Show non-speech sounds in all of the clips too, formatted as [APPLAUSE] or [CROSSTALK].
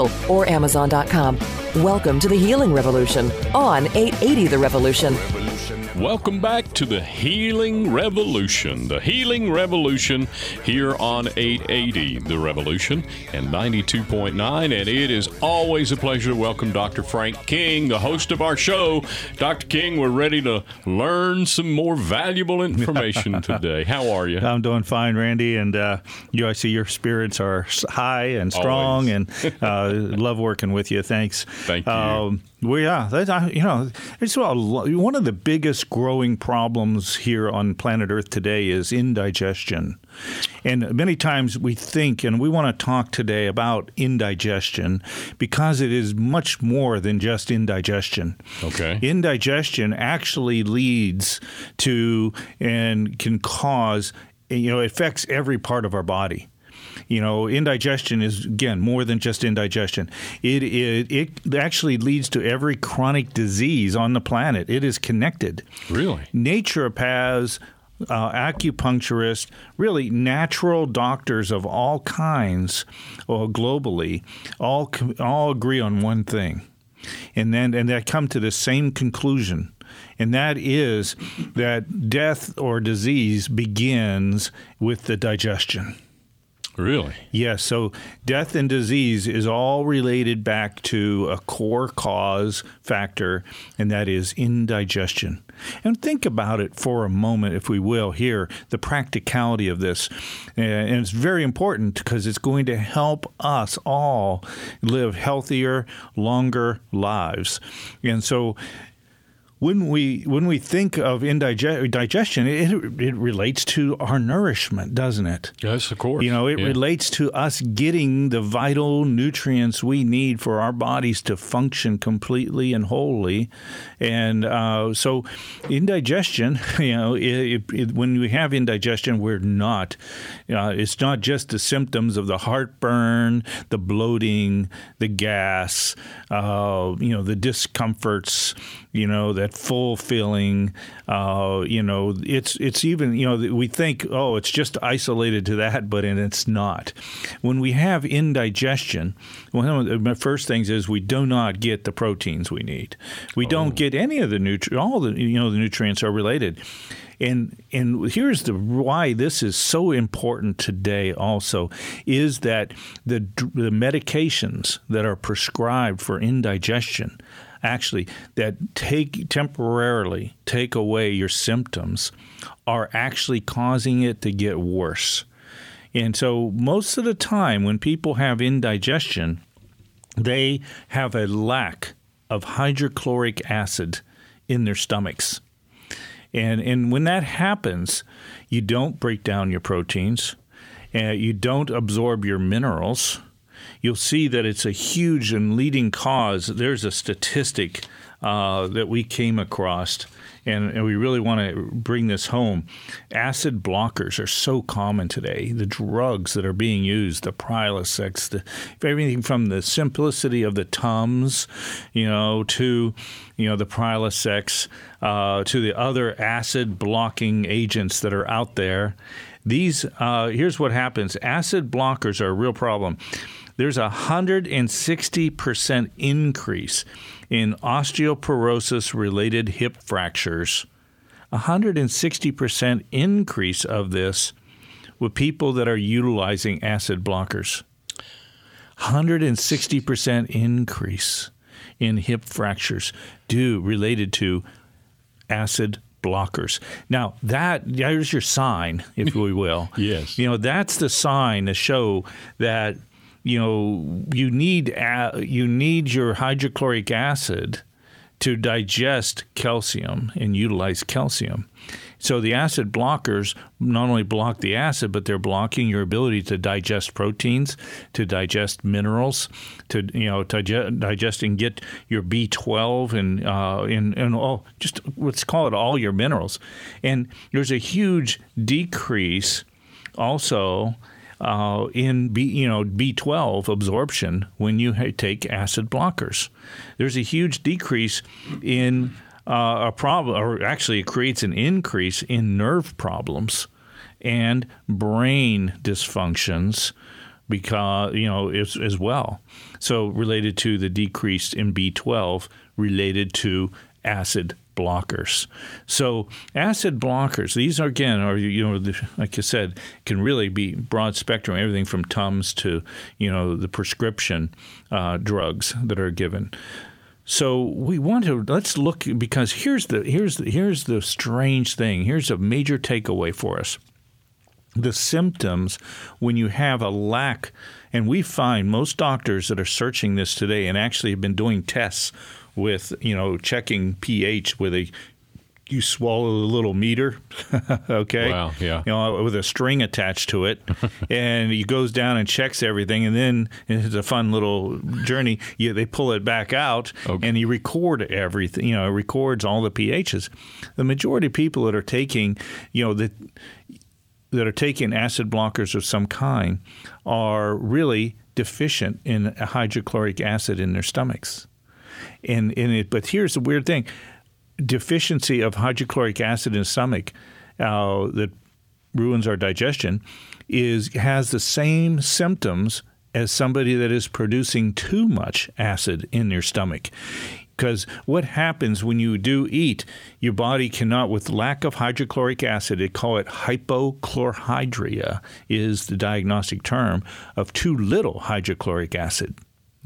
Kindle or Amazon.com. Welcome to the Healing Revolution on 880 The Revolution. Welcome back to the Healing Revolution. The Healing Revolution here on 880 The Revolution and 92.9. And it is always a pleasure to welcome Dr. Frank King, the host of our show. Dr. King, we're ready to learn some more valuable information [LAUGHS] today. How are you? I'm doing fine, Randy. And uh, you, I see your spirits are high and strong, and uh, [LAUGHS] love working with you. Thanks. Thank you. Um, well, yeah, that, you know, it's one of the biggest growing problems here on planet Earth today is indigestion. And many times we think, and we want to talk today about indigestion because it is much more than just indigestion. Okay. Indigestion actually leads to and can cause, you know, it affects every part of our body. You know, indigestion is again more than just indigestion. It, it it actually leads to every chronic disease on the planet. It is connected. Really, naturopaths. Uh, acupuncturists, really natural doctors of all kinds, or globally, all all agree on one thing, and then and they come to the same conclusion and that is that death or disease begins with the digestion. Really? Yes. So death and disease is all related back to a core cause factor, and that is indigestion. And think about it for a moment, if we will, here, the practicality of this. And it's very important because it's going to help us all live healthier, longer lives. And so when we when we think of indigestion, it, it relates to our nourishment, doesn't it? Yes, of course. You know, it yeah. relates to us getting the vital nutrients we need for our bodies to function completely and wholly. And uh, so, indigestion, [LAUGHS] you know, it, it, when we have indigestion, we're not. Uh, it's not just the symptoms of the heartburn, the bloating, the gas, uh, you know, the discomforts you know that full feeling uh, you know it's it's even you know we think oh it's just isolated to that but and it's not. When we have indigestion one of the first things is we do not get the proteins we need. We oh. don't get any of the nutrients all the you know the nutrients are related. And and here's the why this is so important today also is that the the medications that are prescribed for indigestion actually that take temporarily take away your symptoms are actually causing it to get worse. And so most of the time when people have indigestion, they have a lack of hydrochloric acid in their stomachs. And and when that happens, you don't break down your proteins, uh, you don't absorb your minerals, you'll see that it's a huge and leading cause. There's a statistic uh, that we came across, and, and we really want to bring this home. Acid blockers are so common today. The drugs that are being used, the Prilosec, the, everything from the simplicity of the Tums, you know, to you know the Prilosec, uh, to the other acid blocking agents that are out there. These uh, here's what happens: acid blockers are a real problem there's a 160% increase in osteoporosis related hip fractures. 160% increase of this with people that are utilizing acid blockers. 160% increase in hip fractures due related to acid blockers. Now that there's your sign, if we will. [LAUGHS] yes. You know that's the sign to show that you know you need you need your hydrochloric acid to digest calcium and utilize calcium. So the acid blockers not only block the acid, but they're blocking your ability to digest proteins, to digest minerals, to you know digest, digest and get your B12 and uh, and and all just let's call it all your minerals. And there's a huge decrease also uh, in B, you know B12 absorption when you take acid blockers. There's a huge decrease in uh, a problem, or actually, it creates an increase in nerve problems and brain dysfunctions because you know as, as well. So related to the decrease in B12 related to acid blockers. So acid blockers, these are again are you know the, like I said, can really be broad spectrum, everything from Tums to you know the prescription uh, drugs that are given. So we want to let's look because here's the here's the, here's the strange thing. Here's a major takeaway for us. The symptoms when you have a lack and we find most doctors that are searching this today and actually have been doing tests with you know checking pH with a you swallow a little meter, [LAUGHS] okay? Wow, yeah. You know, with a string attached to it, [LAUGHS] and he goes down and checks everything, and then it's a fun little journey. You, they pull it back out, okay. and he record everything. You know, records all the pHs. The majority of people that are taking, you know, that that are taking acid blockers of some kind are really deficient in hydrochloric acid in their stomachs in in it. But here's the weird thing: deficiency of hydrochloric acid in the stomach uh, that ruins our digestion is has the same symptoms as somebody that is producing too much acid in their stomach. Because what happens when you do eat, your body cannot, with lack of hydrochloric acid, they call it hypochlorhydria, is the diagnostic term of too little hydrochloric acid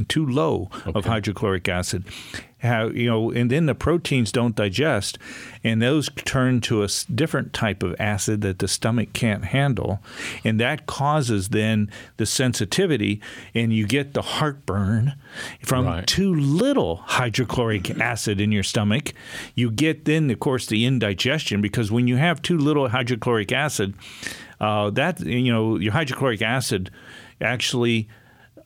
too low okay. of hydrochloric acid. How you know, and then the proteins don't digest, and those turn to a different type of acid that the stomach can't handle, and that causes then the sensitivity, and you get the heartburn from right. too little hydrochloric acid in your stomach. You get then, of course, the indigestion because when you have too little hydrochloric acid, uh, that you know your hydrochloric acid actually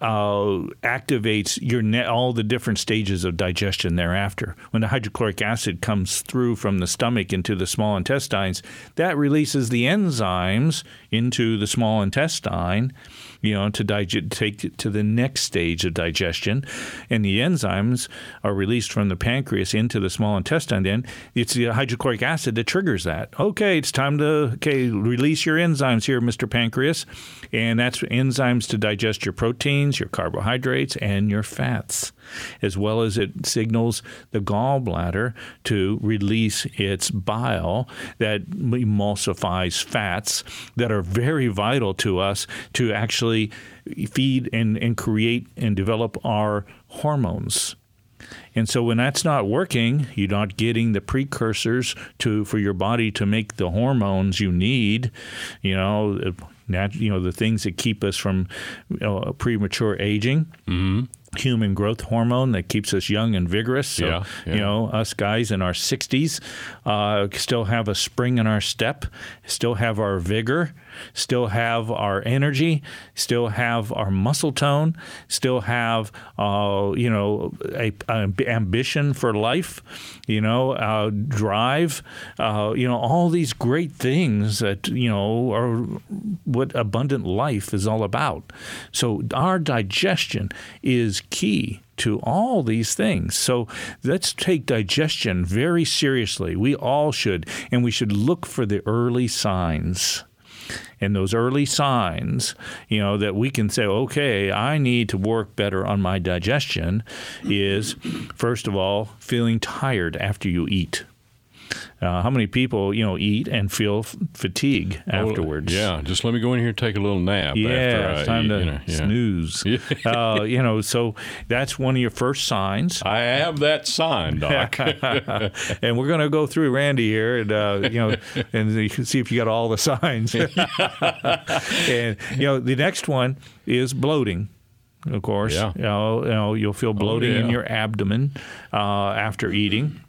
uh, activates your ne- all the different stages of digestion thereafter. When the hydrochloric acid comes through from the stomach into the small intestines, that releases the enzymes into the small intestine you know, to dig- take it to the next stage of digestion. And the enzymes are released from the pancreas into the small intestine. Then it's the hydrochloric acid that triggers that. Okay, it's time to okay release your enzymes here, Mr. Pancreas, and that's enzymes to digest your proteins, your carbohydrates, and your fats as well as it signals the gallbladder to release its bile that emulsifies fats that are very vital to us to actually feed and, and create and develop our hormones. And so when that's not working, you're not getting the precursors to for your body to make the hormones you need, you know, nat- you know the things that keep us from you know, premature aging. Mm-hmm human growth hormone that keeps us young and vigorous. So, yeah, yeah. you know, us guys in our 60s uh, still have a spring in our step, still have our vigor, still have our energy, still have our muscle tone, still have, uh, you know, a, a, ambition for life, you know, uh, drive, uh, you know, all these great things that, you know, are what abundant life is all about. So our digestion is key to all these things. So let's take digestion very seriously. We all should, and we should look for the early signs and those early signs, you know, that we can say, okay, I need to work better on my digestion is, first of all, feeling tired after you eat. Uh, how many people, you know, eat and feel f- fatigue afterwards? yeah, just let me go in here and take a little nap. Yeah, after it's time eat, to you know, yeah. snooze. [LAUGHS] uh, you know, so that's one of your first signs. I have that sign, Doc. [LAUGHS] [LAUGHS] and we're going to go through Randy here, and uh, you know, and you can see if you got all the signs. and you know, the next one is bloating of course. Yeah. You know, you know you'll feel bloating oh, yeah. in your abdomen uh, after eating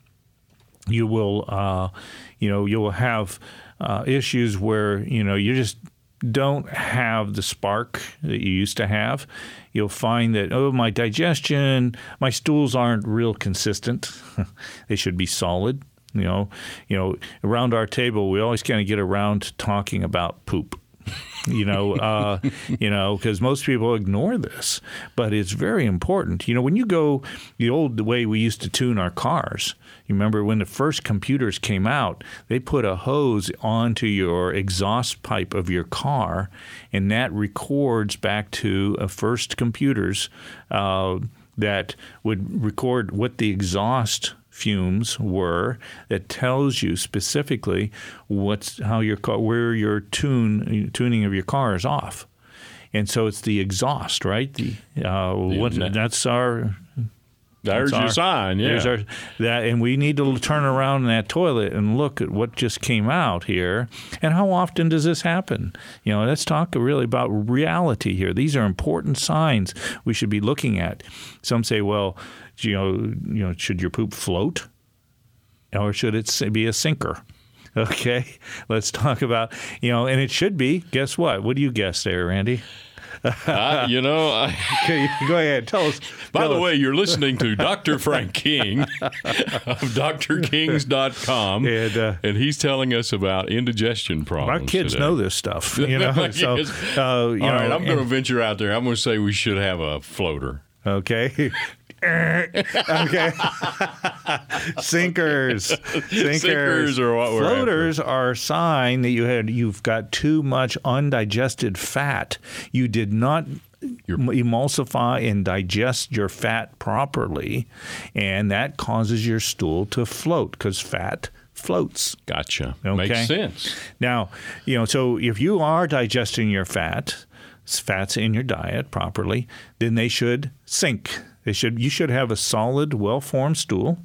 you will, uh, you know, you will have uh, issues where you know you just don't have the spark that you used to have. You'll find that oh, my digestion, my stools aren't real consistent. [LAUGHS] they should be solid. You know, you know, around our table, we always kind of get around to talking about poop you know, uh, you know, because most people ignore this, but it's very important. You know, when you go the old way we used to tune our cars. You remember when the first computers came out, they put a hose onto your exhaust pipe of your car, and that records back to a first computers uh, that would record what the exhaust fumes were that tells you specifically what's how your car where your tune tuning of your car is off and so it's the exhaust right the uh, what that's our there's your sign, yeah. Our, that, and we need to turn around in that toilet and look at what just came out here. And how often does this happen? You know, let's talk really about reality here. These are important signs we should be looking at. Some say, well, you know, you know, should your poop float, or should it be a sinker? [LAUGHS] Okay, let's talk about you know, and it should be. Guess what? What do you guess there, Randy? uh, you know, I, [LAUGHS] go ahead. Tell us. [LAUGHS] By tell the us. way, you're listening to Dr. Frank King of drkings.com, and, uh, and he's telling us about indigestion problems. Our kids today. know this stuff, you know. so, yes. uh, you All know, right, I'm going to venture out there. I'm going to say we should have a floater. Okay. [LAUGHS] okay. [LAUGHS] Sinkers. Sinkers. Sinkers or what? Floaters are a sign that you had you've got too much undigested fat. You did not emulsify and digest your fat properly, and that causes your stool to float because fat floats. Gotcha. Okay? Makes sense. Now, you know, so if you are digesting your fat, fats in your diet properly, then they should sink. They should you should have a solid, well-formed stool.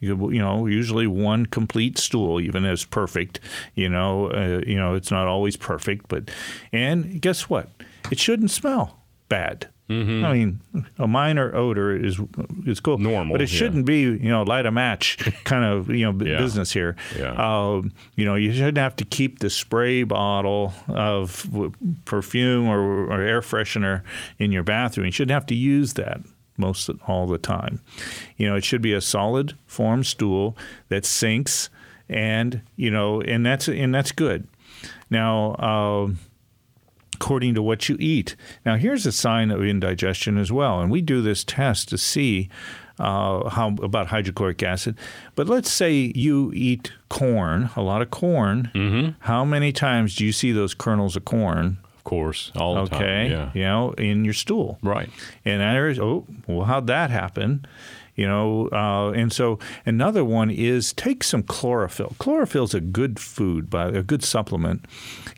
You, you know, usually one complete stool, even is perfect. You know, uh, you know, it's not always perfect, but and guess what? It shouldn't smell bad. Mm-hmm. I mean, a minor odor is is cool, normal, but it shouldn't be you know light a match [LAUGHS] kind of you know yeah. business here. Yeah. Uh, you know, you shouldn't have to keep the spray bottle of perfume or, or air freshener in your bathroom. You shouldn't have to use that most all the time. You know, it should be a solid form stool that sinks, and you know, and that's and that's good. Now. Uh, according to what you eat. Now, here's a sign of indigestion as well, and we do this test to see uh, how about hydrochloric acid. But let's say you eat corn, a lot of corn. Mm-hmm. How many times do you see those kernels of corn of course, all the okay, time. Okay, you know, in your stool, right? And there's oh, well, how'd that happen? You know, uh, and so another one is take some chlorophyll. Chlorophyll is a good food, by a good supplement.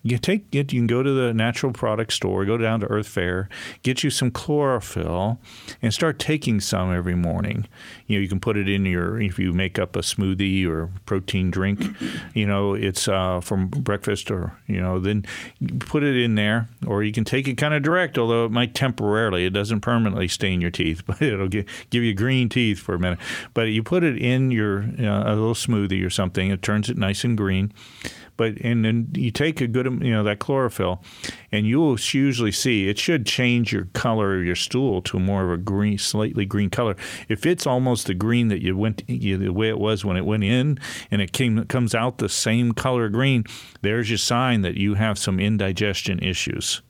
You take it. You can go to the natural product store, go down to Earth Fare, get you some chlorophyll, and start taking some every morning. You know, you can put it in your if you make up a smoothie or protein drink. [CLEARS THROAT] You know, it's uh, from breakfast or you know, then put it in there, or you can take it kind of direct. Although it might temporarily, it doesn't permanently stain your teeth, [LAUGHS] but it'll give, give you green teeth teeth for a minute. But you put it in your uh, a little smoothie or something. It turns it nice and green. But and then you take a good you know that chlorophyll, and you'll usually see it should change your color of your stool to more of a green, slightly green color. If it's almost the green that you went you, the way it was when it went in, and it came it comes out the same color green, there's your sign that you have some indigestion issues.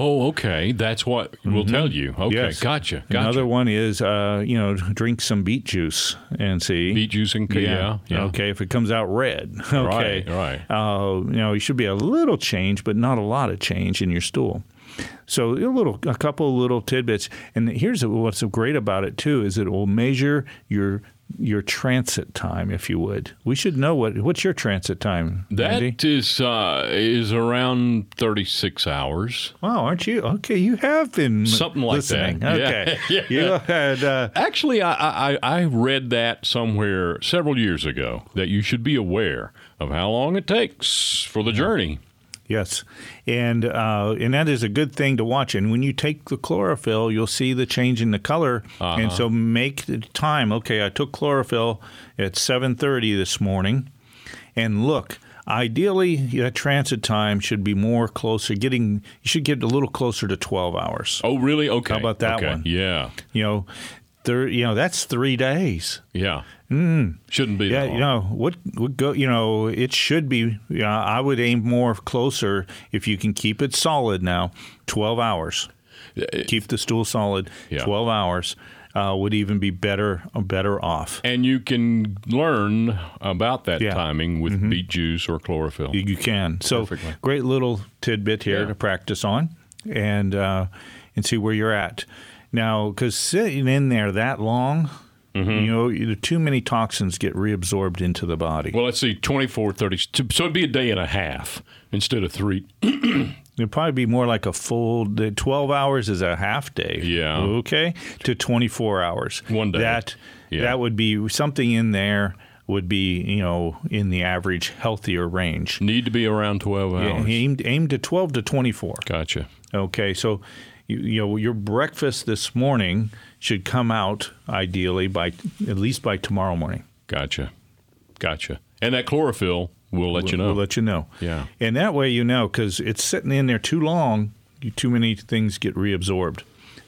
Oh, okay. That's what mm-hmm. will tell you. Okay, yes. gotcha, gotcha. Another one is, uh, you know, drink some beet juice and see. Beet juice and yeah, yeah, yeah. Okay, if it comes out red. [LAUGHS] Okay, right, right. Uh, you know, you should be a little change, but not a lot of change in your stool. So a little, a couple of little tidbits, and here's what's great about it too is it will measure your your transit time, if you would. We should know what what's your transit time. That Andy? is uh, is around thirty six hours. Wow, aren't you? Okay, you have been something like listening. that. Okay, [LAUGHS] yeah. you had. Uh, Actually, I, I I read that somewhere several years ago that you should be aware of how long it takes for the journey. Yes, and uh, and that is a good thing to watch. And when you take the chlorophyll, you'll see the change in the color. Uh-huh. And so make the time. Okay, I took chlorophyll at seven thirty this morning, and look. Ideally, that transit time should be more closer. Getting you should get a little closer to twelve hours. Oh, really? Okay. How about that Okay. one? Yeah. You know, thir- you know that's three days. Yeah. Shouldn't be. Mm. Yeah, that you know what would go. You know, it should be. You know, I would aim more closer if you can keep it solid. Now, twelve hours. Keep the stool solid. Yeah. Twelve hours uh, would even be better. Better off. And you can learn about that Yeah. Mm-hmm. timing with beet juice or chlorophyll. You, you can. So Perfectly. great little tidbit here Yeah. to practice on, and uh, and see where you're at. Now, because sitting in there that long, Mm-hmm. you know, too many toxins get reabsorbed into the body. well, let's see, 24, 30. So it'd be a day and a half instead of three. [CLEARS THROAT] It'd probably be more like a full day. 12 hours is a half day. Yeah. Okay. To 24 hours. One day. That, Yeah. that would be something in there would be, you know, in the average healthier range. Need to be around 12 hours. Yeah, hours. aim, aim to 12 to 24. Gotcha. Okay. So, you, you know, your breakfast this morning should come out ideally by at least by tomorrow morning. Gotcha. Gotcha. And that chlorophyll will let you know. We'll let you know. Yeah. And that way you know because it's sitting in there too long, you, too many things get reabsorbed.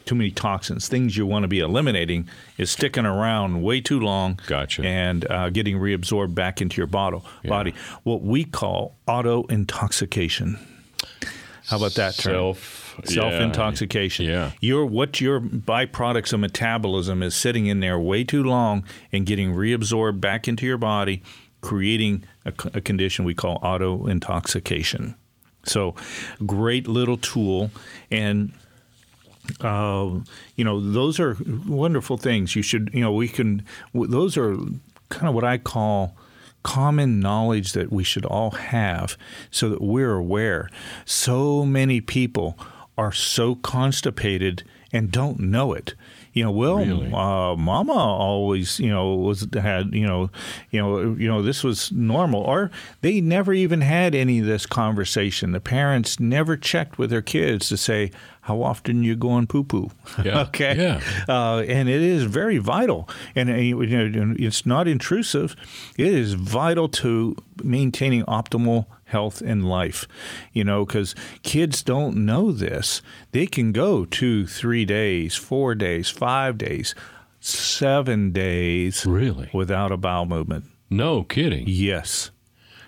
Too many toxins, things you want to be eliminating, is sticking around way too long. Gotcha. And uh, getting reabsorbed back into your bottle, body. What we call auto intoxication. How about that term? Self. Self intoxication. Yeah. Your what your byproducts of metabolism is sitting in there way too long and getting reabsorbed back into your body, creating a condition we call auto intoxication. So, great little tool, and uh, you know those are wonderful things. You should you know we can w- those are kind of what I call common knowledge that we should all have so that we're aware. So many people are so constipated and don't know it. You know, well, Really? uh, Mama always, you know, was had, you know, you know, you know, this was normal, or they never even had any of this conversation. The parents never checked with their kids to say how often you go on poo poo. [LAUGHS] Yeah. okay. Yeah. Uh, and it is very vital, and uh, you know, it's not intrusive. It is vital to maintaining optimal health and life. You know, because kids don't know this. They can go two, three days, four days, five days, seven days Really? without a bowel movement. No kidding. Yes.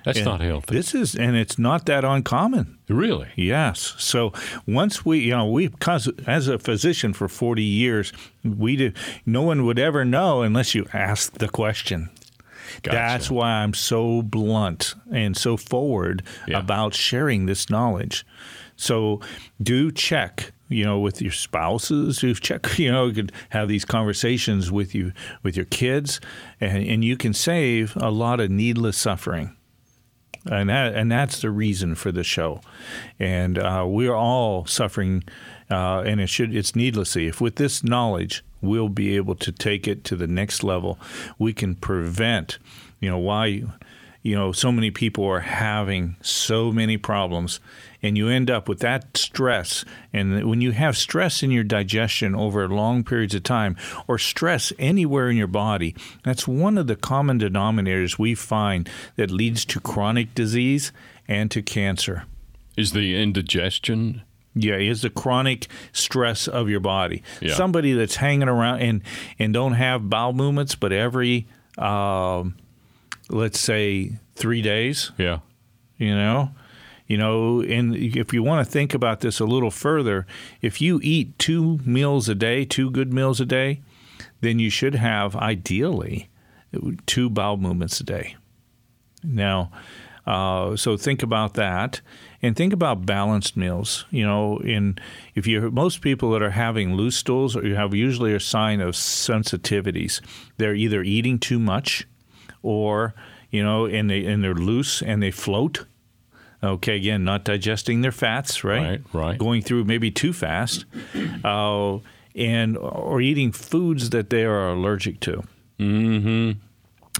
That's And not healthy. This is, and it's not that uncommon. really? Yes. So once we, you know, we, cause as a physician for 40 years, we do, no one would ever know unless you ask the question. Gotcha. That's why I'm so blunt and so forward Yeah. about sharing this knowledge. So do check, you know, with your spouses. You check, [LAUGHS] you know, you could have these conversations with you with your kids, and, and you can save a lot of needless suffering and that, and that's the reason for the show. And uh, we're all suffering, uh, and it should it's needlessly. If with this knowledge, we'll be able to take it to the next level. We can prevent, you know, why, you know, so many people are having so many problems, and you end up with that stress. And when you have stress in your digestion over long periods of time, or stress anywhere in your body, that's one of the common denominators we find that leads to chronic disease and to cancer. Is the indigestion? Yeah, it's the chronic stress of your body. Yeah. Somebody that's hanging around and and don't have bowel movements, but every um, let's say three days, Yeah. you know you know and if you want to think about this a little further if you eat two meals a day two good meals a day then you should have ideally two bowel movements a day now uh, so think about that and think about balanced meals. You know in if you most people that are having loose stools or you have usually a sign of sensitivities. They're either eating too much or you know and they and they're loose and they float. Okay again not digesting their fats right? Right, right. going through maybe too fast uh, and or eating foods that they are allergic to. Mm-hmm.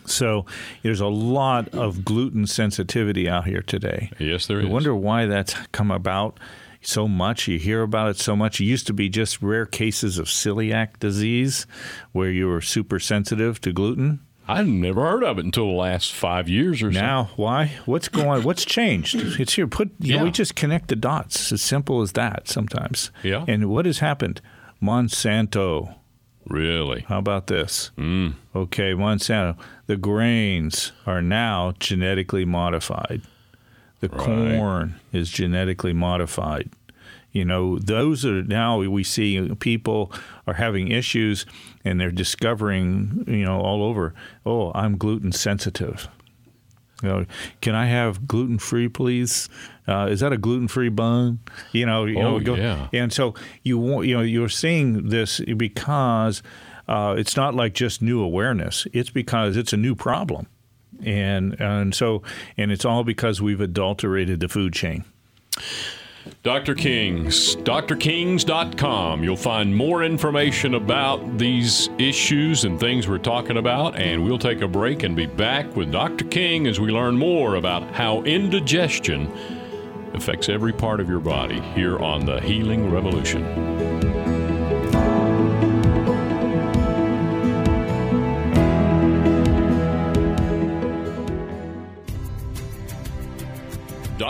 So there's a lot of gluten sensitivity out here today. Yes, there I is. wonder why that's come about so much. You hear about it so much. It used to be just rare cases of celiac disease where you were super sensitive to gluten. I've never heard of it until the last five years or so. Now, why? What's going? What's changed? It's here. Put. You know, Yeah. we just connect the dots. It's As simple as that. Sometimes. Yeah. And what has happened? Monsanto. Really? How about this? Mm. Okay, Monsanto. The grains are now genetically modified. The corn is genetically modified. You know, those are now we see people are having issues and they're discovering, you know, all over, oh, I'm gluten sensitive. You know, can I have gluten free, please? Uh, is that a gluten free bun? You know, you Oh, know, yeah. and so you want, you know, you're seeing this because uh, it's not like just new awareness. It's because it's a new problem, and and so and it's all because we've adulterated the food chain. Dr. King's, drkings.com. You'll find more information about these issues and things we're talking about, and we'll take a break and be back with Dr. King as we learn more about how indigestion affects every part of your body here on the Healing Revolution.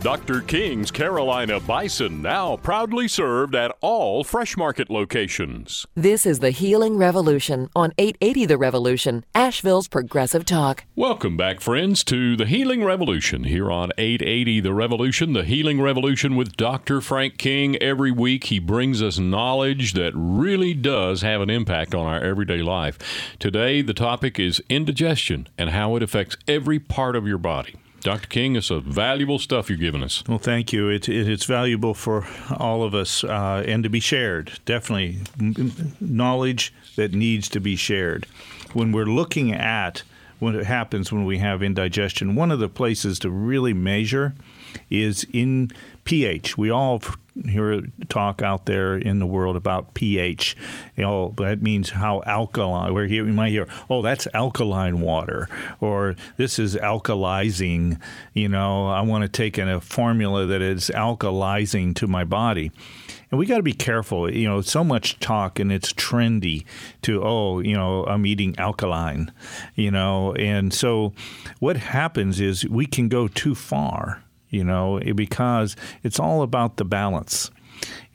Dr. King's Carolina Bison now proudly served at all Fresh Market locations. This is the Healing Revolution on 880 The Revolution, Asheville's Progressive Talk. Welcome back, friends, to the Healing Revolution here on 880 The Revolution, the Healing Revolution with Dr. Frank King. Every week, he brings us knowledge that really does have an impact on our everyday life. Today, the topic is indigestion and how it affects every part of your body. Dr. King, it's a valuable stuff you're giving us. Well, thank you. It, it, it's valuable for all of us uh, and to be shared. Definitely knowledge that needs to be shared. When we're looking at what happens when we have indigestion, one of the places to really measure is in pH. We all hear talk out there in the world about pH. You know, that means how alkaline. Where here we might hear, oh, that's alkaline water, or this is alkalizing. You know, I want to take in a formula that is alkalizing to my body. And we got to be careful. You know, so much talk and it's trendy to, oh, you know, I'm eating alkaline, you know. And so what happens is we can go too far, you know, eh, because it's all about the balance.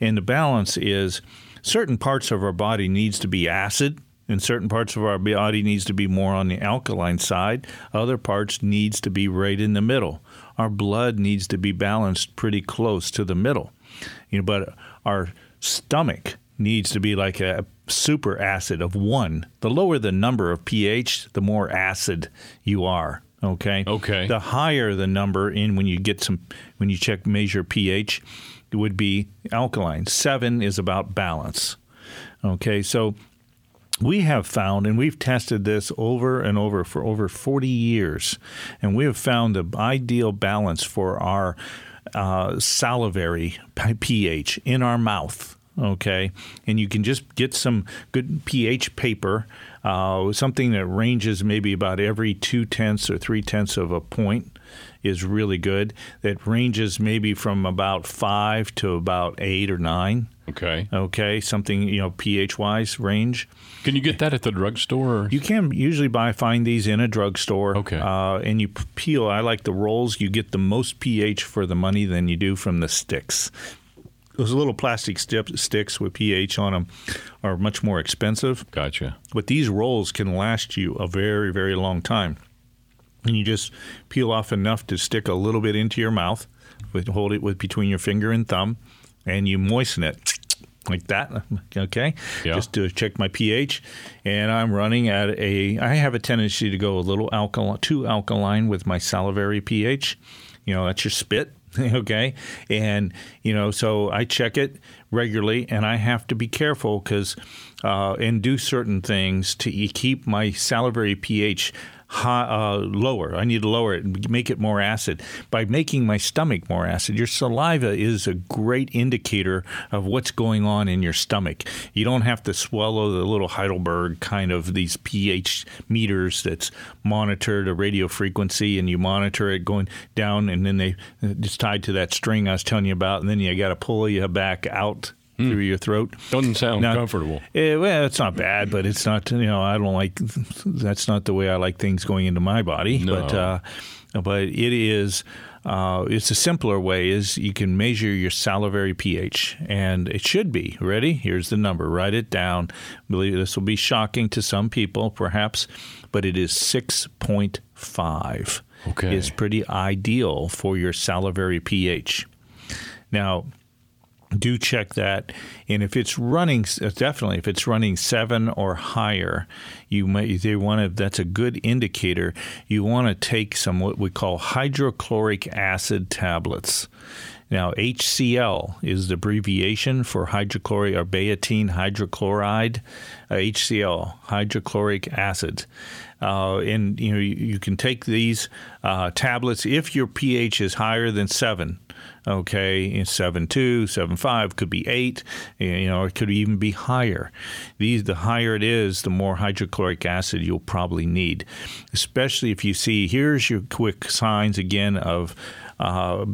And the balance is certain parts of our body needs to be acid and certain parts of our body needs to be more on the alkaline side. Other parts needs to be right in the middle. Our blood needs to be balanced pretty close to the middle. You know but our stomach needs to be like a super acid of 1 the lower the number of ph the more acid you are okay Okay. the higher the number in when you get some when you check measure pH it would be alkaline. 7 is about balance. Okay? So we have found, and we've tested this over and over for over 40 years, and we have found the ideal balance for our uh, salivary pH in our mouth. Okay, and you can just get some good pH paper, uh, something that ranges maybe about every two tenths or three tenths of a point is really good. That ranges maybe from about five to about eight or nine. Okay. Okay, something you know pH wise range. Can you get that at the drugstore? You can usually buy find these in a drugstore. Okay. Uh, and you peel. I like the rolls. You get the most pH for the money than you do from the sticks. Those little plastic stip, sticks with pH on them are much more expensive. Gotcha. But these rolls can last you a very, very long time. And you just peel off enough to stick a little bit into your mouth, with, hold it with between your finger and thumb, and you moisten it like that. [LAUGHS] Okay, Yeah. just to check my pH, and I'm running at a. I have a tendency to go a little alkaline, too alkaline with my salivary pH. You know, that's your spit. [LAUGHS] Okay, and you know, so I check it regularly, and I have to be careful because uh, and do certain things to keep my salivary pH high, uh, lower. I need to lower it, and make it more acid by making my stomach more acid. Your saliva is a great indicator of what's going on in your stomach. You don't have to swallow the little Heidelberg kind of these pH meters that's monitored a radio frequency, and you monitor it going down, and then they it's tied to that string I was telling you about, and then you got to pull you back out. Through your throat. Doesn't sound Now- comfortable. Eh, well, it's not bad, but it's not. You know, I don't like. That's not the way I like things going into my body. No. But uh, but it is. Uh, it's a simpler way. Is you can measure your salivary pH, and it should be ready. Here's the number. Write it down. Believe this will be shocking to some people, perhaps, but it is six point five. Okay. is pretty ideal for your salivary pH. Now, do check that. And if it's running, uh, definitely, if it's running seven or higher, you might they want to. That's a good indicator. You want to take some what we call hydrochloric acid tablets. Now, HCl is the abbreviation for hydrochloric or betaine hydrochloride, uh, HCl, hydrochloric acid. Uh, and you know you, you can take these uh, tablets if your pH is higher than seven. Okay, seven two, seven five, could be eight. You know, it could even be higher. These, the higher it is, the more hydrochloric acid you'll probably need. Especially if you see, here's your quick signs again of uh,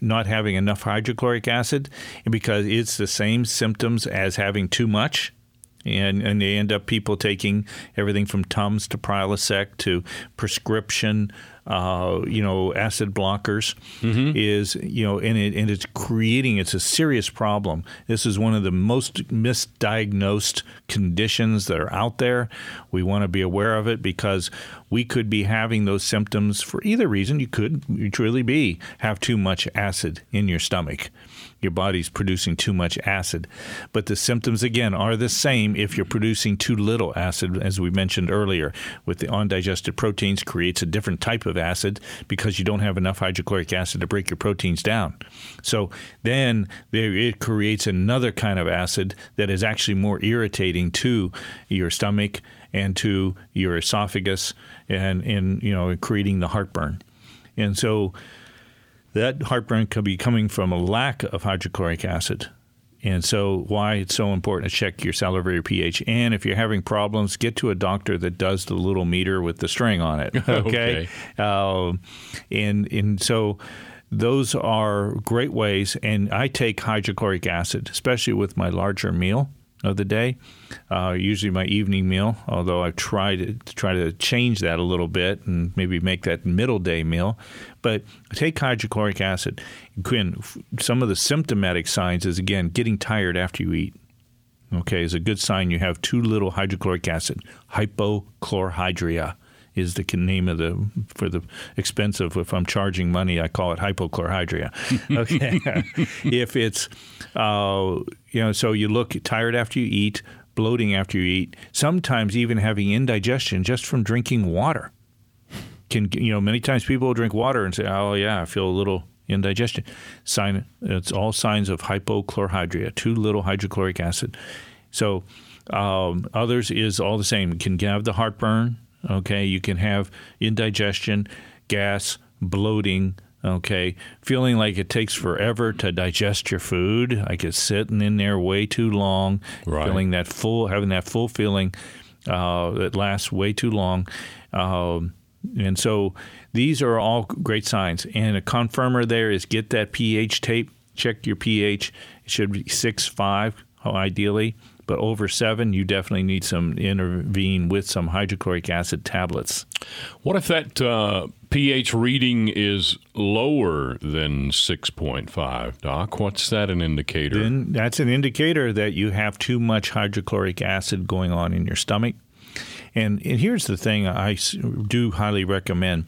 not having enough hydrochloric acid, because it's the same symptoms as having too much and and they end up people taking everything from Tums to Prilosec to prescription, uh, you know, acid blockers. Is you know, and it and it's creating it's a serious problem. This is one of the most misdiagnosed conditions that are out there. We want to be aware of it because we could be having those symptoms for either reason. You could truly be have too much acid in your stomach your body's producing too much acid. But the symptoms, again, are the same if you're producing too little acid, as we mentioned earlier. With the undigested proteins, creates a different type of acid because you don't have enough hydrochloric acid to break your proteins down. So then there, it creates another kind of acid that is actually more irritating to your stomach and to your esophagus and, and you know, creating the heartburn. And so that heartburn could be coming from a lack of hydrochloric acid. And so, why it's so important to check your salivary pH. And if you're having problems, get to a doctor that does the little meter with the string on it. [LAUGHS] Okay. Um, and and so, those are great ways. And I take hydrochloric acid, especially with my larger meal of the day. Uh, usually my evening meal, although I've tried to, to try to change that a little bit and maybe make that middle day meal. But take hydrochloric acid. Quinn, some of the symptomatic signs is again getting tired after you eat. Okay, is a good sign you have too little hydrochloric acid. Hypochlorhydria is the name of the for the expensive. If I'm charging money, I call it hypochlorhydria. [LAUGHS] Okay, [LAUGHS] if it's uh, you know, so you look tired after you eat, bloating after you eat, sometimes even having indigestion just from drinking water can you know many times people drink water and say oh yeah i feel a little indigestion. Sign it's all signs of hypochlorhydria too little hydrochloric acid. So um, others is all the same. You can have the heartburn okay? You can have indigestion gas bloating okay? Feeling like it takes forever to digest your food. Like it's sitting in there way too long Right. feeling that full having that full feeling uh, that lasts way too long. Um, and so these are all great signs. And a confirmer there is get that pH tape, check your pH. It should be six five, ideally. but over seven, you definitely need some intervene with some hydrochloric acid tablets. What if that uh, pH reading is lower than 6.5, Doc? What's that an indicator? Then that's an indicator that you have too much hydrochloric acid going on in your stomach. And, and here's the thing I do highly recommend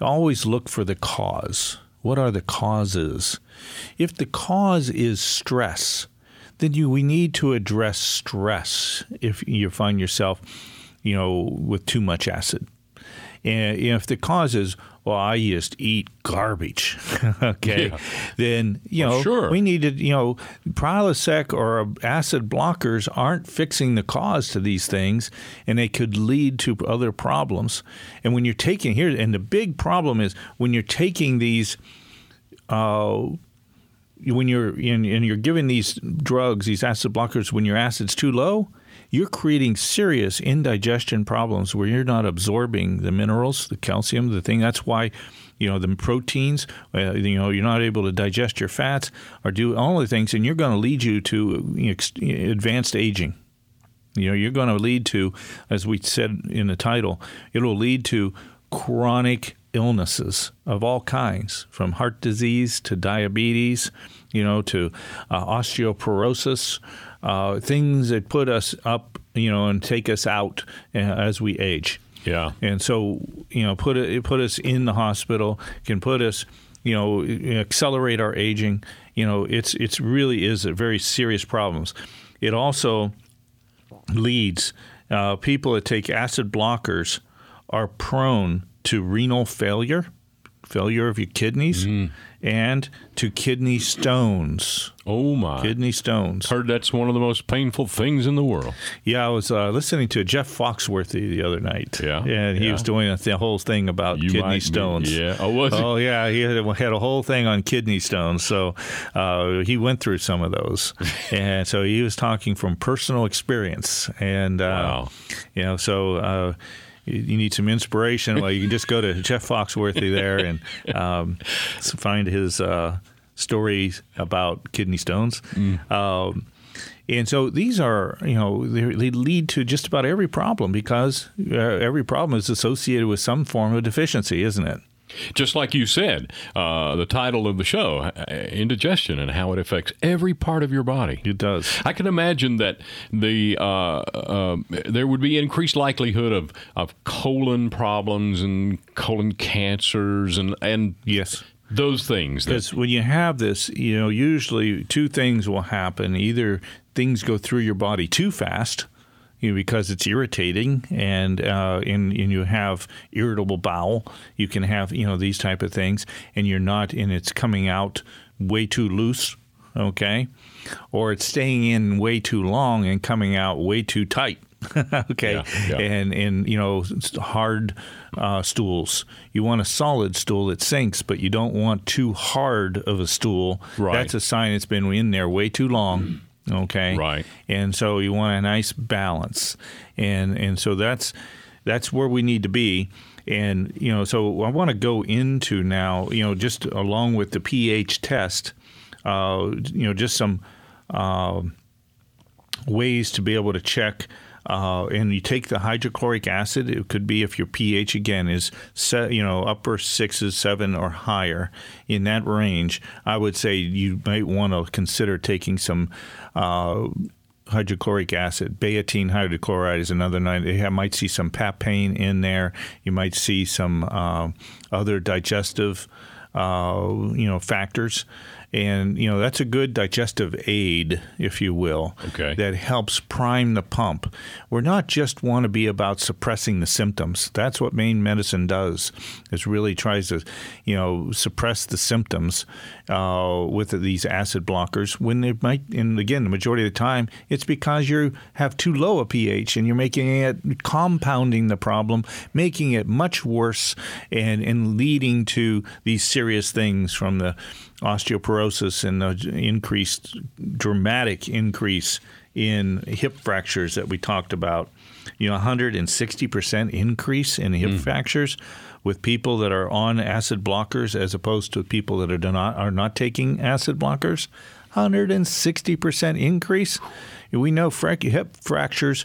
always look for the cause. What are the causes? If the cause is stress, then you we need to address stress if you find yourself, you know, with too much acid. And if the cause is, well, I just eat garbage, [LAUGHS] okay, yeah. then you know sure. we need to, you know, Prilosec or acid blockers aren't fixing the cause to these things, and they could lead to other problems. And when you're taking here, and the big problem is when you're taking these. Uh, when you're in, and you're giving these drugs, these acid blockers, when your acid's too low, you're creating serious indigestion problems where you're not absorbing the minerals, the calcium, the thing. That's why, you know, the proteins, uh, you know, you're not able to digest your fats or do all the things, and you're going to lead you to advanced aging. You know, you're going to lead to, as we said in the title, it'll lead to chronic illnesses of all kinds, from heart disease to diabetes, you know, to uh, osteoporosis, uh, things that put us up, you know, and take us out uh, as we age. Yeah. And so, you know, put it put us in the hospital, can put us, you know, accelerate our aging. You know, it's it's really is a very serious problems. It also leads uh, people that take acid blockers are prone to renal failure, failure of your kidneys, mm. And to kidney stones. Oh my! Kidney stones. Heard that's one of the most painful things in the world. Yeah, I was uh, listening to Jeff Foxworthy the other night. Yeah, and he yeah. was doing a th- whole thing about you kidney stones. Be, yeah. Oh, was Oh yeah, he had, had, a whole thing on kidney stones. So uh, he went through some of those, [LAUGHS] and so he was talking from personal experience. And uh, wow. you know, so uh, you need some inspiration, well, you can just go to [LAUGHS] Jeff Foxworthy there and um, find his uh, stories about kidney stones. Mm. Um, and so these are, you know, they lead to just about every problem because uh, every problem is associated with some form of deficiency, isn't it? Just like you said, uh, the title of the show, uh, indigestion and how it affects every part of your body. It does. I can imagine that the uh, uh, there would be increased likelihood of, of colon problems and colon cancers and and yes. Those things. Because when you have this, you know, usually two things will happen. Either things go through your body too fast, you know, because it's irritating and, uh, and and you have irritable bowel. You can have you know these type of things, and you're not, and it's coming out way too loose. Okay, or it's staying in way too long and coming out way too tight. [LAUGHS] okay, yeah, yeah. and and you know hard uh, stools. You want a solid stool that sinks, but you don't want too hard of a stool. Right. That's a sign it's been in there way too long. Okay. Right. And so you want a nice balance, and and so that's that's where we need to be. And you know, so I want to go into now, you know, just along with the pH test, uh, you know, just some uh, ways to be able to check uh, and you take the hydrochloric acid. It could be if your pH again is you know upper sixes, seven or higher in that range. I would say you might want to consider taking some. Uh, hydrochloric acid. Betaine hydrochloride is another night. You might see some papain in there. You might see some uh, other digestive, uh, you know, factors and you know that's a good digestive aid, if you will, okay. that helps prime the pump. We're not just want to be about suppressing the symptoms. That's what main medicine does. Is really tries to, you know, suppress the symptoms uh, with these acid blockers. When they might, and again, the majority of the time, it's because you have too low a pH and you're making it compounding the problem, making it much worse, and and leading to these serious things from the osteoporosis and the increased, dramatic increase in hip fractures that we talked about. You know, 160% increase in hip mm. fractures with people that are on acid blockers as opposed to people that are not are not taking acid blockers. 160% increase. We know hip fractures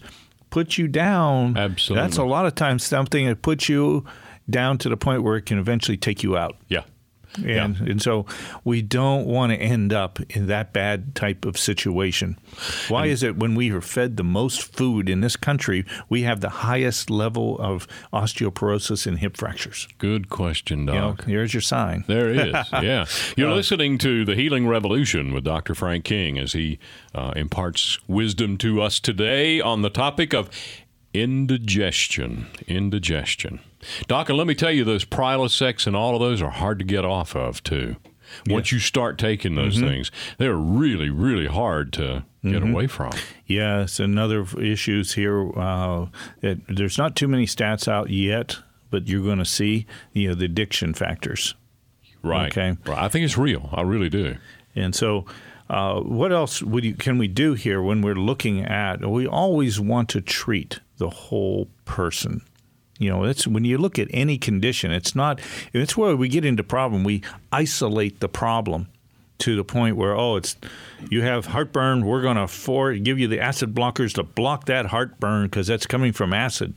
put you down. Absolutely. That's a lot of times something that puts you down to the point where it can eventually take you out. Yeah. And, yeah. and so we don't want to end up in that bad type of situation. Why and, is it when we are fed the most food in this country, we have the highest level of osteoporosis and hip fractures? Good question, Doc. You know, here's your sign. There is. [LAUGHS] yeah. You're uh, listening to The Healing Revolution with Dr. Frank King as he uh, imparts wisdom to us today on the topic of indigestion. Indigestion. Doc, and let me tell you, those Prilosec and all of those are hard to get off of, too. Once you start taking those mm-hmm. things, they're really, really hard to get mm-hmm. away from. Yes, another issues here. Uh, it, there's not too many stats out yet, but you're going to see you know the addiction factors. Right. Okay. Right. I think it's real. I really do. And so, uh, what else would you, can we do here when we're looking at? We always want to treat the whole person. You know, when you look at any condition, it's not. It's where we get into problem. We isolate the problem to the point where oh, it's you have heartburn. We're going to for give you the acid blockers to block that heartburn because that's coming from acid,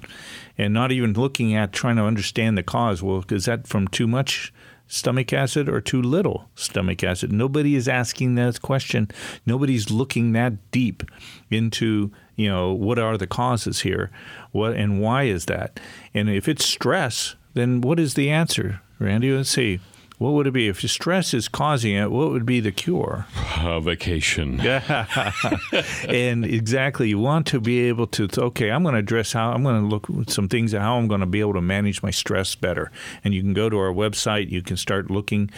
and not even looking at trying to understand the cause. Well, is that from too much? Stomach acid or too little stomach acid. Nobody is asking that question. Nobody's looking that deep into you know, what are the causes here? What and why is that? And if it's stress, then what is the answer, Randy? Let's see. What would it be if stress is causing it? What would be the cure? A vacation. [LAUGHS] and exactly, you want to be able to. Okay, I'm going to address how I'm going to look at some things how I'm going to be able to manage my stress better. And you can go to our website. You can start looking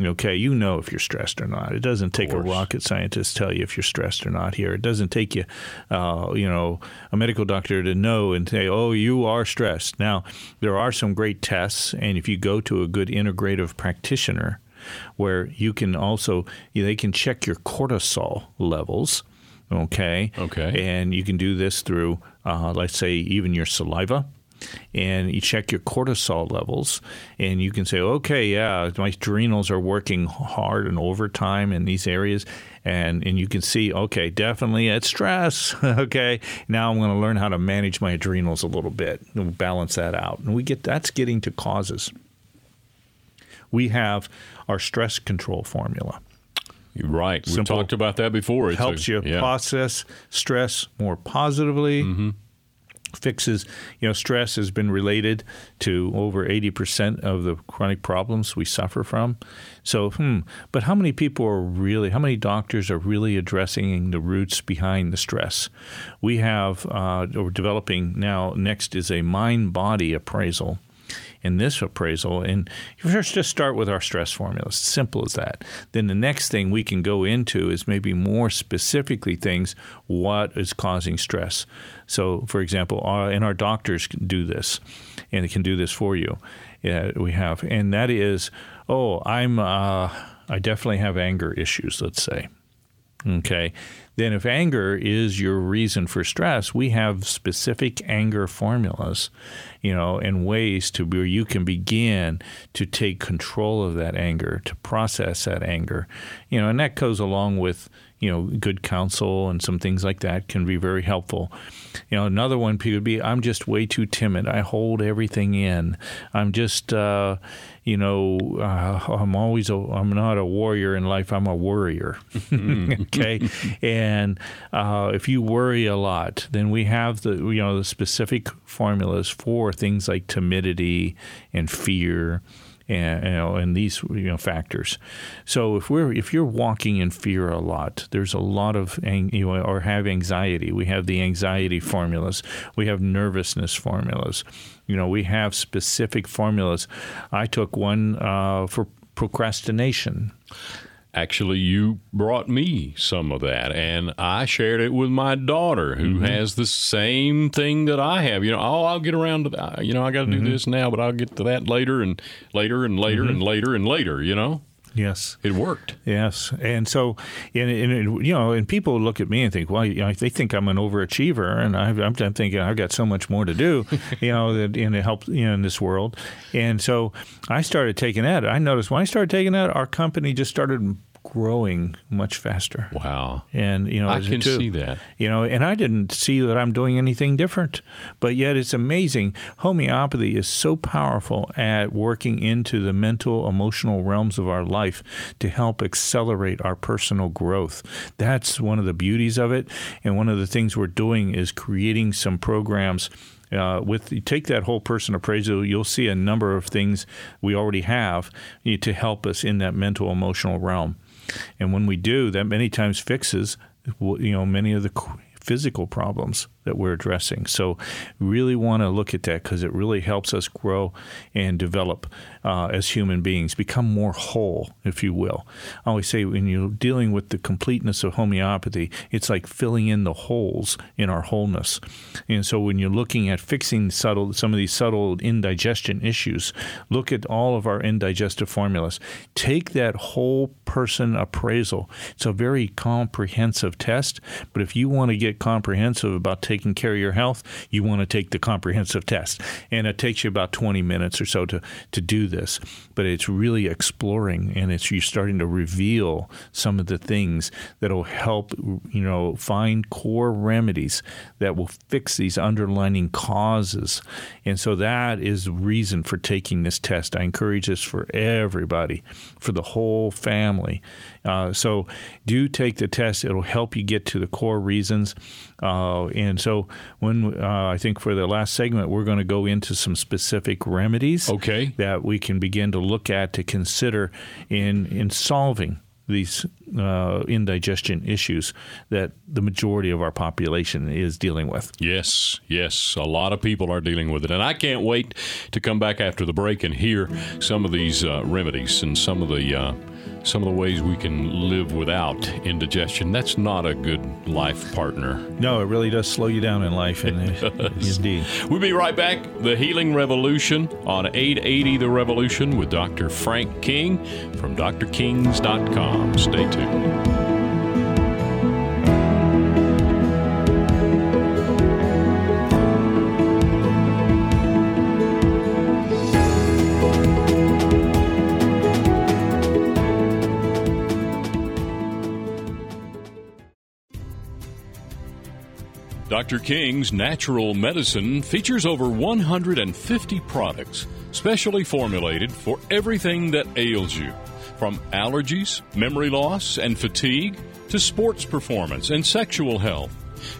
Okay, you know if you're stressed or not. It doesn't take a rocket scientist to tell you if you're stressed or not here. It doesn't take you, uh, you know, a medical doctor to know and say, oh, you are stressed. Now, there are some great tests, and if you go to a good integrative practitioner, where you can also they can check your cortisol levels. Okay. Okay. And you can do this through, uh, let's say, even your saliva and you check your cortisol levels, and you can say, okay, yeah, my adrenals are working hard and overtime in these areas, and and you can see, okay, definitely it's stress. [LAUGHS] okay, now I'm going to learn how to manage my adrenals a little bit and balance that out, and we get that's getting to causes. We have our stress control formula. Right. we talked about that before. It helps a, you yeah. process stress more positively. Mm-hmm fixes. You know, stress has been related to over 80% of the chronic problems we suffer from. So, hmm, but how many people are really, how many doctors are really addressing the roots behind the stress? We have, uh, we're developing now, next is a mind body appraisal in this appraisal. And first, just start with our stress formula. Simple as that. Then the next thing we can go into is maybe more specifically things what is causing stress. So, for example, uh, and our doctors can do this, and they can do this for you. Yeah, we have, and that is, oh, I'm, uh, I definitely have anger issues. Let's say, okay then if anger is your reason for stress, we have specific anger formulas, you know, and ways to where you can begin to take control of that anger, to process that anger, you know, and that goes along with you know, good counsel and some things like that can be very helpful. You know, another one could be I'm just way too timid. I hold everything in. I'm just, uh, you know, uh, I'm always a, I'm not a warrior in life. I'm a worrier. [LAUGHS] okay, and uh, if you worry a lot, then we have the you know the specific formulas for things like timidity and fear and you know, and these you know factors. So if we're if you're walking in fear a lot, there's a lot of you know, or have anxiety. We have the anxiety formulas. We have nervousness formulas. You know, we have specific formulas. I took one uh, for procrastination actually you brought me some of that and i shared it with my daughter who mm-hmm. has the same thing that i have you know oh i'll get around to that you know i got to do mm-hmm. this now but i'll get to that later and later and later mm-hmm. and later and later you know Yes, it worked. Yes, and so, and, and, you know, and people look at me and think, well, you know, they think I'm an overachiever, and I, am thinking I've got so much more to do, [LAUGHS] you know, that in help you know in this world. And so, I started taking that. I noticed when I started taking that, our company just started growing much faster. Wow. And you know, I can two- see that. You know, and I didn't see that I'm doing anything different, but yet it's amazing. Homeopathy is so powerful at working into the mental, emotional realms of our life to help accelerate our personal growth. That's one of the beauties of it, and one of the things we're doing is creating some programs uh, with you take that whole person appraisal, you'll see a number of things we already have eh, to help us in that mental emotional realm. And when we do, that many times fixes you know many of the physical problems that we're addressing. So, really want to look at that because it really helps us grow and develop uh, as human beings, become more whole, if you will. I always say when you're dealing with the completeness of homeopathy, it's like filling in the holes in our wholeness. And so, when you're looking at fixing subtle some of these subtle indigestion issues, look at all of our indigestive formulas. Take that whole person appraisal. It's a very comprehensive test, but if you want to get comprehensive about taking care of your health, you want to take the comprehensive test. And it takes you about 20 minutes or so to, to do this. But it's really exploring and it's you're starting to reveal some of the things that'll help, you know, find core remedies that will fix these underlying causes. And so that is the reason for taking this test. I encourage this for everybody, for the whole family. Uh, so do take the test. It'll help you get to the core reasons. Uh, and so when uh, I think for the last segment, we're going to go into some specific remedies Okay. that we can begin to look at to consider in in solving these uh, indigestion issues that the majority of our population is dealing with. Yes, yes. A lot of people are dealing with it. And I can't wait to come back after the break and hear some of these uh, remedies and some of the. Uh, some of the ways we can live without indigestion. That's not a good life partner. No, it really does slow you down in life, and [LAUGHS] indeed. We'll be right back. The Healing Revolution on 880 The Revolution with Dr. Frank King from drkings.com. Stay tuned. Dr. King's Natural Medicine features over 150 products specially formulated for everything that ails you, from allergies, memory loss, and fatigue to sports performance and sexual health.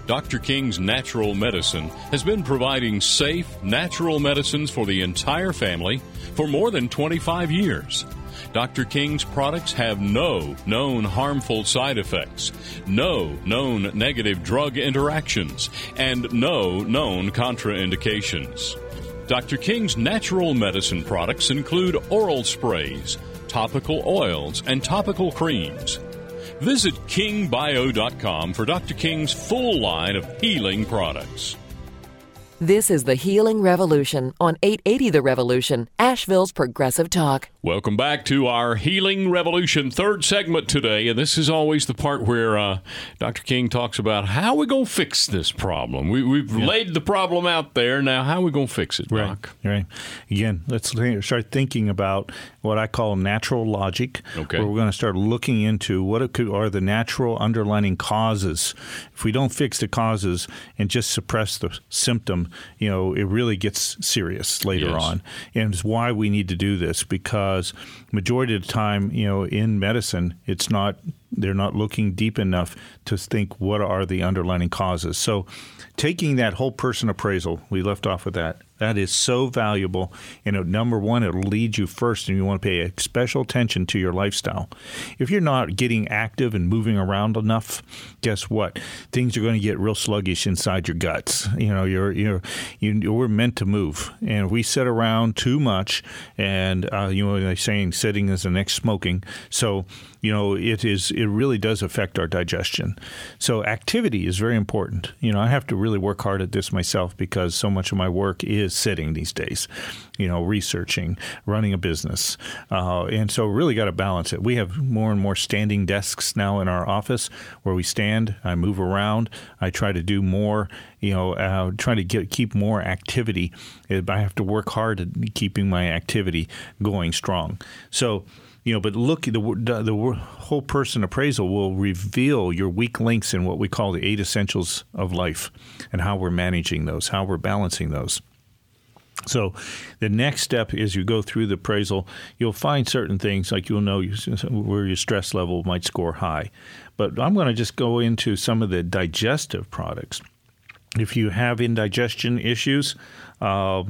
Dr. King's Natural Medicine has been providing safe, natural medicines for the entire family for more than 25 years. Dr. King's products have no known harmful side effects, no known negative drug interactions, and no known contraindications. Dr. King's natural medicine products include oral sprays, topical oils, and topical creams. Visit kingbio.com for Dr. King's full line of healing products. This is the Healing Revolution on 880 The Revolution, Asheville's Progressive Talk. Welcome back to our Healing Revolution third segment today. And this is always the part where uh, Dr. King talks about how we're going to fix this problem. We, we've laid the problem out there. Now, how we going to fix it, Doc? Right. Again, let's think, start thinking about what I call natural logic. Okay. Where we're going to start looking into what it could, are the natural underlining causes. If we don't fix the causes and just suppress the symptom, you know, it really gets serious later Yes. on. And it's why we need to do this because majority of the time, you know, in medicine, it's not they're not looking deep enough to think what are the underlying causes. So, taking that whole person appraisal, we left off with that. That is so valuable. And it, number one, it'll lead you first, and you want to pay special attention to your lifestyle. If you're not getting active and moving around enough, guess what? Things are going to get real sluggish inside your guts. You know, you're you're you, we're meant to move, and we sit around too much, and uh, you know, they're saying sitting is the next smoking. So you know, it is it really does affect our digestion. So activity is very important. You know, I have to really work hard at this myself because so much of my work is sitting these days. You know, researching, running a business, uh, and so really got to balance it. We have more and more standing desks now in our office where we stand. I move around. I try to do more. You know, uh, try to get keep more activity. I have to work hard at keeping my activity going strong. So you know, but look, the, the, the whole person appraisal will reveal your weak links in what we call the eight essentials of life and how we're managing those, how we're balancing those. So, the next step is you go through the appraisal. You'll find certain things like you'll know where your stress level might score high. But I'm going to just go into some of the digestive products. If you have indigestion issues, uh,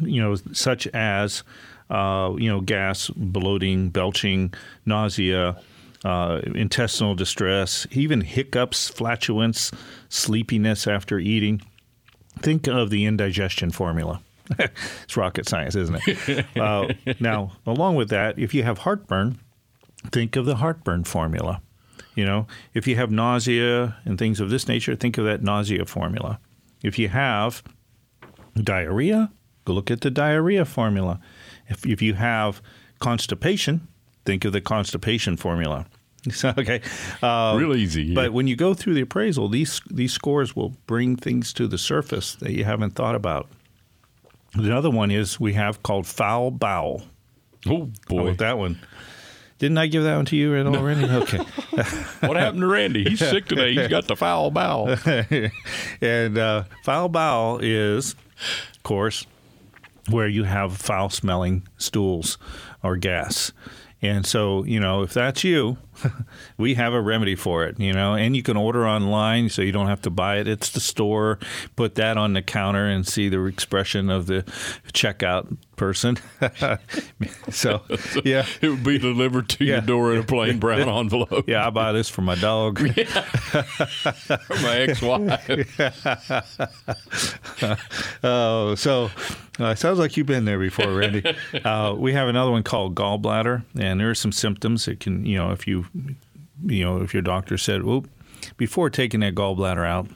you know, such as uh, you know, gas, bloating, belching, nausea, uh, intestinal distress, even hiccups, flatulence, sleepiness after eating. Think of the indigestion formula. [LAUGHS] it's rocket science, isn't it? [LAUGHS] uh, now, along with that, if you have heartburn, think of the heartburn formula. You know, if you have nausea and things of this nature, think of that nausea formula. If you have diarrhea, go look at the diarrhea formula. If, if you have constipation, think of the constipation formula. [LAUGHS] Okay, uh, real easy. Yeah. But when you go through the appraisal, these these scores will bring things to the surface that you haven't thought about. The other one is we have called foul bowel. Oh boy, that one. Didn't I give that one to you already? [LAUGHS] Okay. what happened to Randy? He's sick today. He's got the foul bowel. [LAUGHS] and uh, foul bowel is, of course, where you have foul smelling stools or gas. And so, you know, if that's you, [LAUGHS] we have a remedy for it, you know, and you can order online so you don't have to buy it. It's the store. Put that on the counter and see the expression of the checkout person. [LAUGHS] so, yeah. [LAUGHS] It would be delivered to yeah. your door in a plain brown envelope. Yeah, I buy this for my dog. Yeah. for my ex wife. oh, so uh, sounds like you've been there before, Randy. Uh, we have another one called gallbladder, and there are some symptoms. It can, you know, if you, you know, if your doctor said, "Well, before taking that gallbladder out,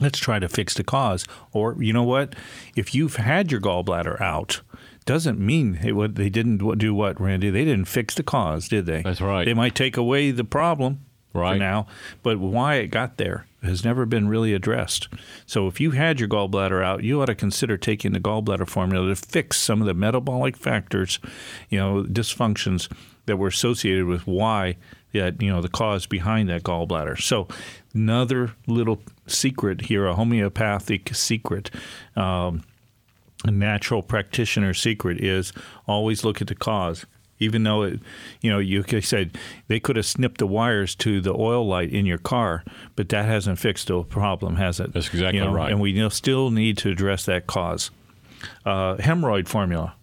let's try to fix the cause," or you know what, if you've had your gallbladder out, doesn't mean it, what they didn't do what Randy. They didn't fix the cause, did they? That's right. They might take away the problem right now, but why it got there has never been really addressed. So if you had your gallbladder out, you ought to consider taking the gallbladder formula to fix some of the metabolic factors, you know, dysfunctions that were associated with why that you know the cause behind that gallbladder. So another little secret here, a homeopathic secret. Um, a natural practitioner secret is always look at the cause even though it, you know, you said they could have snipped the wires to the oil light in your car, but that hasn't fixed the problem, has it? That's exactly you know, right. And we still need to address that cause. Uh, hemorrhoid formula.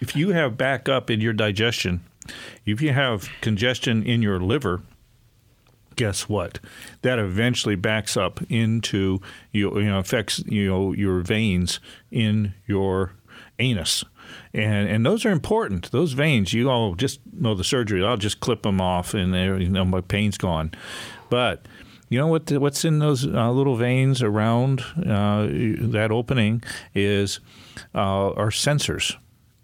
If you have backup in your digestion, if you have congestion in your liver, guess what? That eventually backs up into you, you know affects you know your veins in your anus and and those are important. Those veins, you all just know the surgery. I'll just clip them off, and you know my pain's gone. But you know what? What's in those uh, little veins around uh, that opening is uh, our sensors.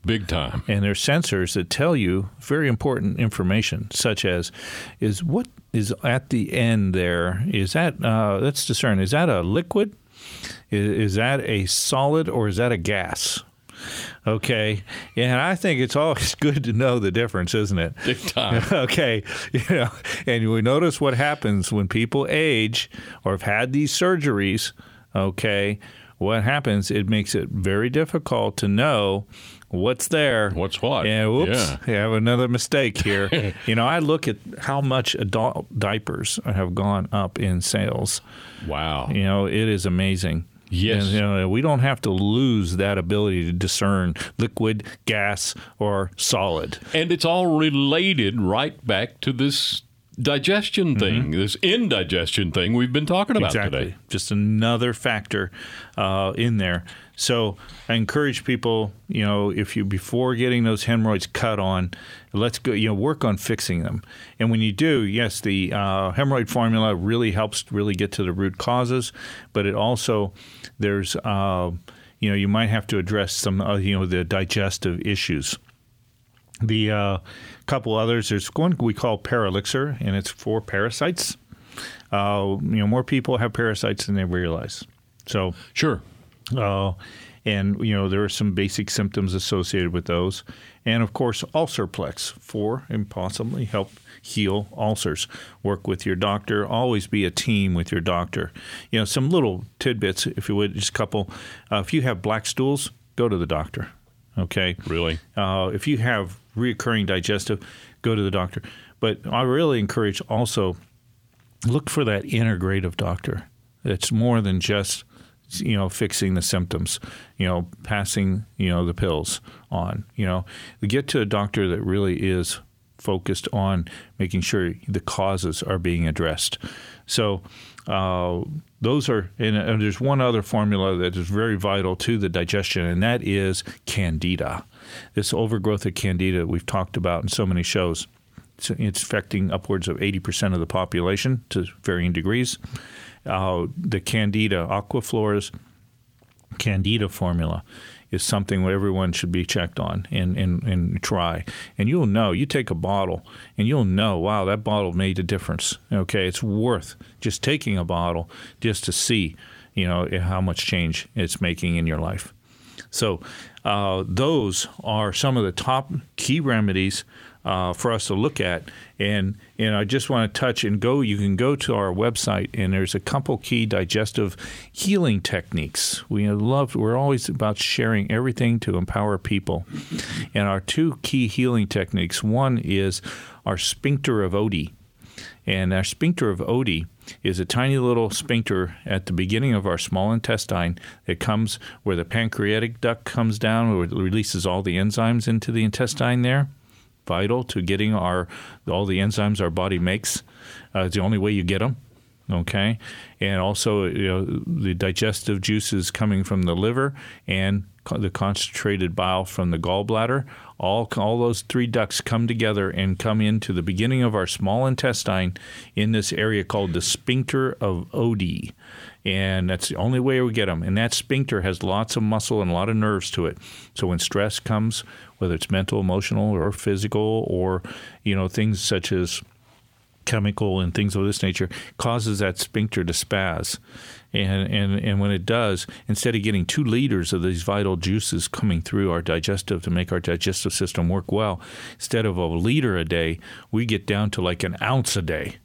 Big time. And they're sensors that tell you very important information, such as is what is at the end there. Is that uh, let's discern? Is that a liquid? Is, is that a solid or is that a gas? Okay, and I think it's always [LAUGHS] good to know the difference, isn't it? Big time. [LAUGHS] okay, [LAUGHS] you know, and we notice what happens when people age or have had these surgeries. Okay, what happens? It makes it very difficult to know what's there. What's what? And whoops, yeah. I have another mistake here. [LAUGHS] you know, I look at how much adult diapers have gone up in sales. Wow. You know, it is amazing. Yes. And, you know, we don't have to lose that ability to discern liquid, gas, or solid. And it's all related right back to this digestion mm-hmm. thing, mm-hmm. this indigestion thing we've been talking about exactly. today. Just another factor uh, in there. So I encourage people, you know, if you before getting those hemorrhoids cut on, let's go, you know, work on fixing them. And when you do, yes, the uh, hemorrhoid formula really helps really get to the root causes, but it also there's, uh, you know, you might have to address some, uh, you know, the digestive issues. The uh, couple others, there's one we call Paralixer, and it's for parasites. Uh, you know, more people have parasites than they realize. So sure, uh, and you know there are some basic symptoms associated with those, and of course Ulcerplex for and possibly help heal ulcers. Work with your doctor. Always be a team with your doctor. You know some little tidbits, if you would, just a couple. Uh, if you have black stools, go to the doctor. Okay. Really? Uh, if you have reoccurring digestive, go to the doctor. But I really encourage also look for that integrative doctor. It's more than just you know fixing the symptoms, you know, passing you know the pills on. You know, get to a doctor that really is focused on making sure the causes are being addressed. So uh, those are, and, and, there's one other formula that is very vital to the digestion, and that is candida. This overgrowth of candida we've talked about in so many shows. It's, it's affecting upwards of 80% of the population to varying degrees. Uh, the candida Aquaflora candida formula is something everyone should be checked on and, and, and try. And you'll know, you take a bottle and you'll know, wow, that bottle made a difference. Okay, it's worth just taking a bottle just to see, you know, how much change it's making in your life. So, uh, those are some of the top key remedies uh, for us to look at. And and I just want to touch and go. You can go to our website, and there's a couple key digestive healing techniques. We love. We're always about sharing everything to empower people. And our two key healing techniques. One is our sphincter of Oddi. And our sphincter of Oddi is a tiny little sphincter at the beginning of our small intestine that comes where the pancreatic duct comes down, where it releases all the enzymes into the intestine there vital to getting our all the enzymes our body makes. Uh, it's the only way you get them. Okay, and also you know the digestive juices coming from the liver and the concentrated bile from the gallbladder. All all those three ducts come together and come into the beginning of our small intestine in this area called the sphincter of Oddi and that's the only way we get them. And that sphincter has lots of muscle and a lot of nerves to it. So when stress comes, whether it's mental, emotional, or physical, or you know things such as chemical and things of this nature, causes that sphincter to spaz. And, and, and when it does, instead of getting two liters of these vital juices coming through our digestive to make our digestive system work well, instead of a liter a day, we get down to like an ounce a day.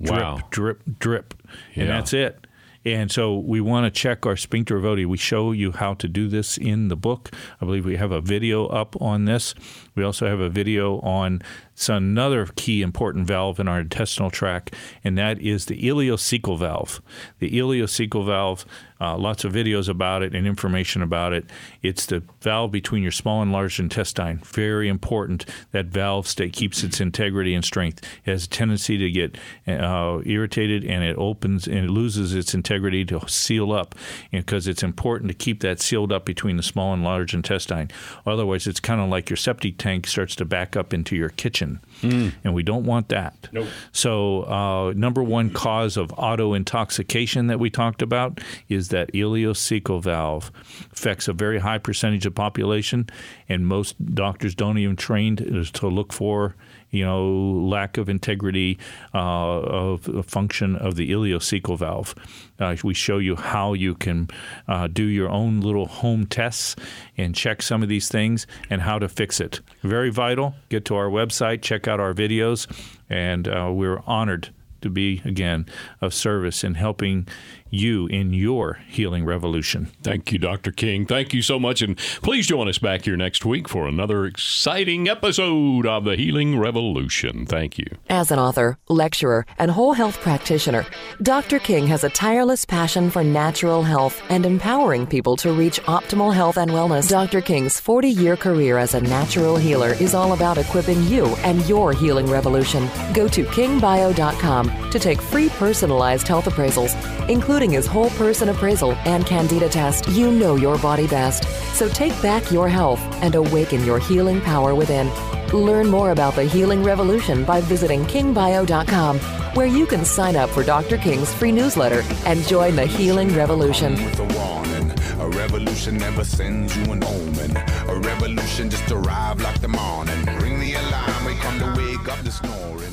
Drip, wow. drip, drip. And Yeah. that's it. And so we want to check our sphincter Oddi. We show you how to do this in the book. I believe we have a video up on this. We also have a video on another key important valve in our intestinal tract, and that is the ileocecal valve. The ileocecal valve, uh, lots of videos about it and information about it. It's the valve between your small and large intestine. Very important. That valve stay, keeps its integrity and strength. It has a tendency to get uh, irritated, and it opens and it loses its integrity to seal up because it's important to keep that sealed up between the small and large intestine. Otherwise, it's kind of like your septic tank starts to back up into your kitchen, and we don't want that. Nope. So, uh, number one cause of auto intoxication that we talked about is that ileocecal valve. Affects a very high percentage of population, and most doctors don't even train to, to look for you know lack of integrity uh, of function of the ileocecal valve. Uh, we show you how you can uh, do your own little home tests and check some of these things and how to fix it. Very vital. Get to our website, check out our videos, and uh, we're honored to be again of service in helping you in your healing revolution. Thank you, Dr. King. Thank you so much. And please join us back here next week for another exciting episode of the Healing Revolution. Thank you. As an author, lecturer, and whole health practitioner, Dr. King has a tireless passion for natural health and empowering people to reach optimal health and wellness. Dr. King's 40 year career as a natural healer is all about equipping you and your healing revolution. Go to kingbio.com to take free personalized health appraisals, including his whole person appraisal and candida test. You know your body best, so take back your health and awaken your healing power within. Learn more about the healing revolution by visiting kingbio.com, where you can sign up for Dr. King's free newsletter and join the healing revolution. A revolution never sends you an omen. A revolution just arrived like the morning. Ring the alarm, we come to wake up the snoring.